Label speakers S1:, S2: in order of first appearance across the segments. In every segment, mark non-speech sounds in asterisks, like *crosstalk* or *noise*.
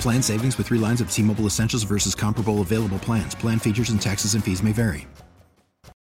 S1: Plan savings with three lines of T Mobile Essentials versus comparable available plans. Plan features and taxes and fees may vary.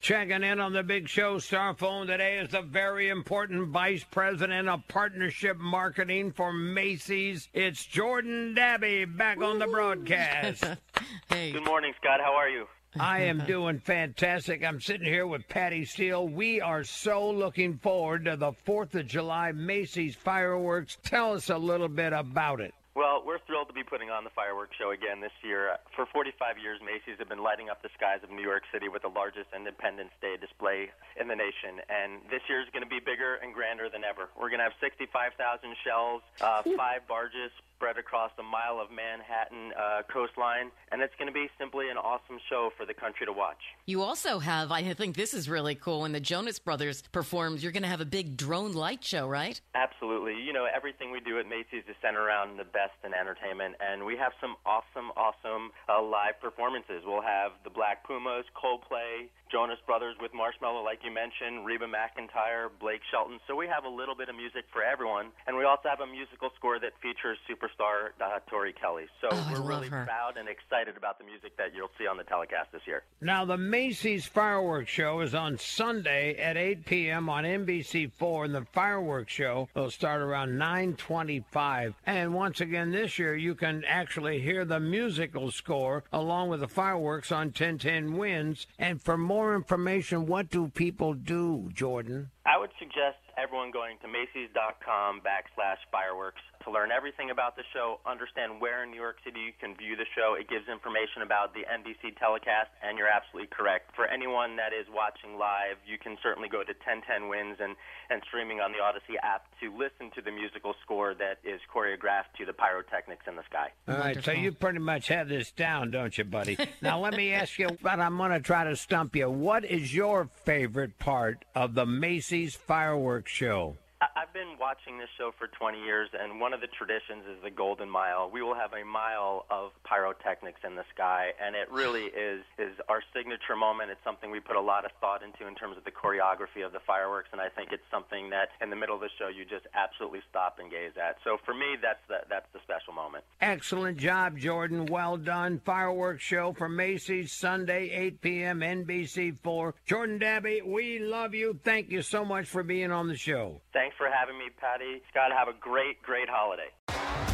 S2: Checking in on the big show star phone today is the very important vice president of partnership marketing for Macy's. It's Jordan Dabby back on the broadcast. *laughs*
S3: hey.
S4: Good morning, Scott. How are you?
S2: I am doing fantastic. I'm sitting here with Patty Steele. We are so looking forward to the 4th of July Macy's fireworks. Tell us a little bit about it.
S4: Well, we're thrilled to be putting on the fireworks show again this year. For 45 years, Macy's have been lighting up the skies of New York City with the largest Independence Day display in the nation. And this year is going to be bigger and grander than ever. We're going to have 65,000 shells, uh, five barges spread across a mile of Manhattan uh, coastline, and it's going to be simply an awesome show for the country to watch.
S3: You also have, I think this is really cool, when the Jonas Brothers performs, you're going to have a big drone light show, right?
S4: Absolutely. You know, everything we do at Macy's is centered around the best in entertainment, and we have some awesome, awesome uh, live performances. We'll have the Black Pumas, Coldplay, Jonas Brothers with Marshmello, like you mentioned, Reba McEntire, Blake Shelton. So we have a little bit of music for everyone, and we also have a musical score that features superstar uh, Tori Kelly. So
S3: oh,
S4: we're really
S3: her.
S4: proud and excited about the music that you'll see on the telecast this year.
S2: Now, the Macy's fireworks show is on Sunday at 8 p.m. on NBC4, and the fireworks show will start around 9:25. And once again, this year you can actually hear the musical score along with the fireworks on 1010 Wins. And for more information, what do people do, Jordan?
S4: I would suggest everyone going to Macy's.com backslash fireworks to learn everything about the show, understand where in New York City you can view the show. It gives information about the NBC telecast, and you're absolutely correct. For anyone that is watching live, you can certainly go to 1010 Wins and, and streaming on the Audacy app to listen to the musical score that is choreographed to the pyrotechnics in the sky.
S2: All right, so you pretty much have this down, don't you, buddy? now let me ask you, but I'm going to try to stump you. What is your favorite part of the Macy's fireworks show?
S4: I've been watching this show for 20 years, and one of the traditions is the Golden Mile. We will have a mile of pyrotechnics in the sky, and it really is our signature moment. It's something we put a lot of thought into in terms of the choreography of the fireworks, and I think it's something that in the middle of the show you just absolutely stop and gaze at. So for me, that's the that's the special moment.
S2: Excellent job, Jordan. Well done. Fireworks show from Macy's Sunday, 8 p.m. NBC4. Jordan Dabby, we love you. Thank you so much for being on the show.
S4: Thanks for having me, Patty. Scott, have a great, great holiday.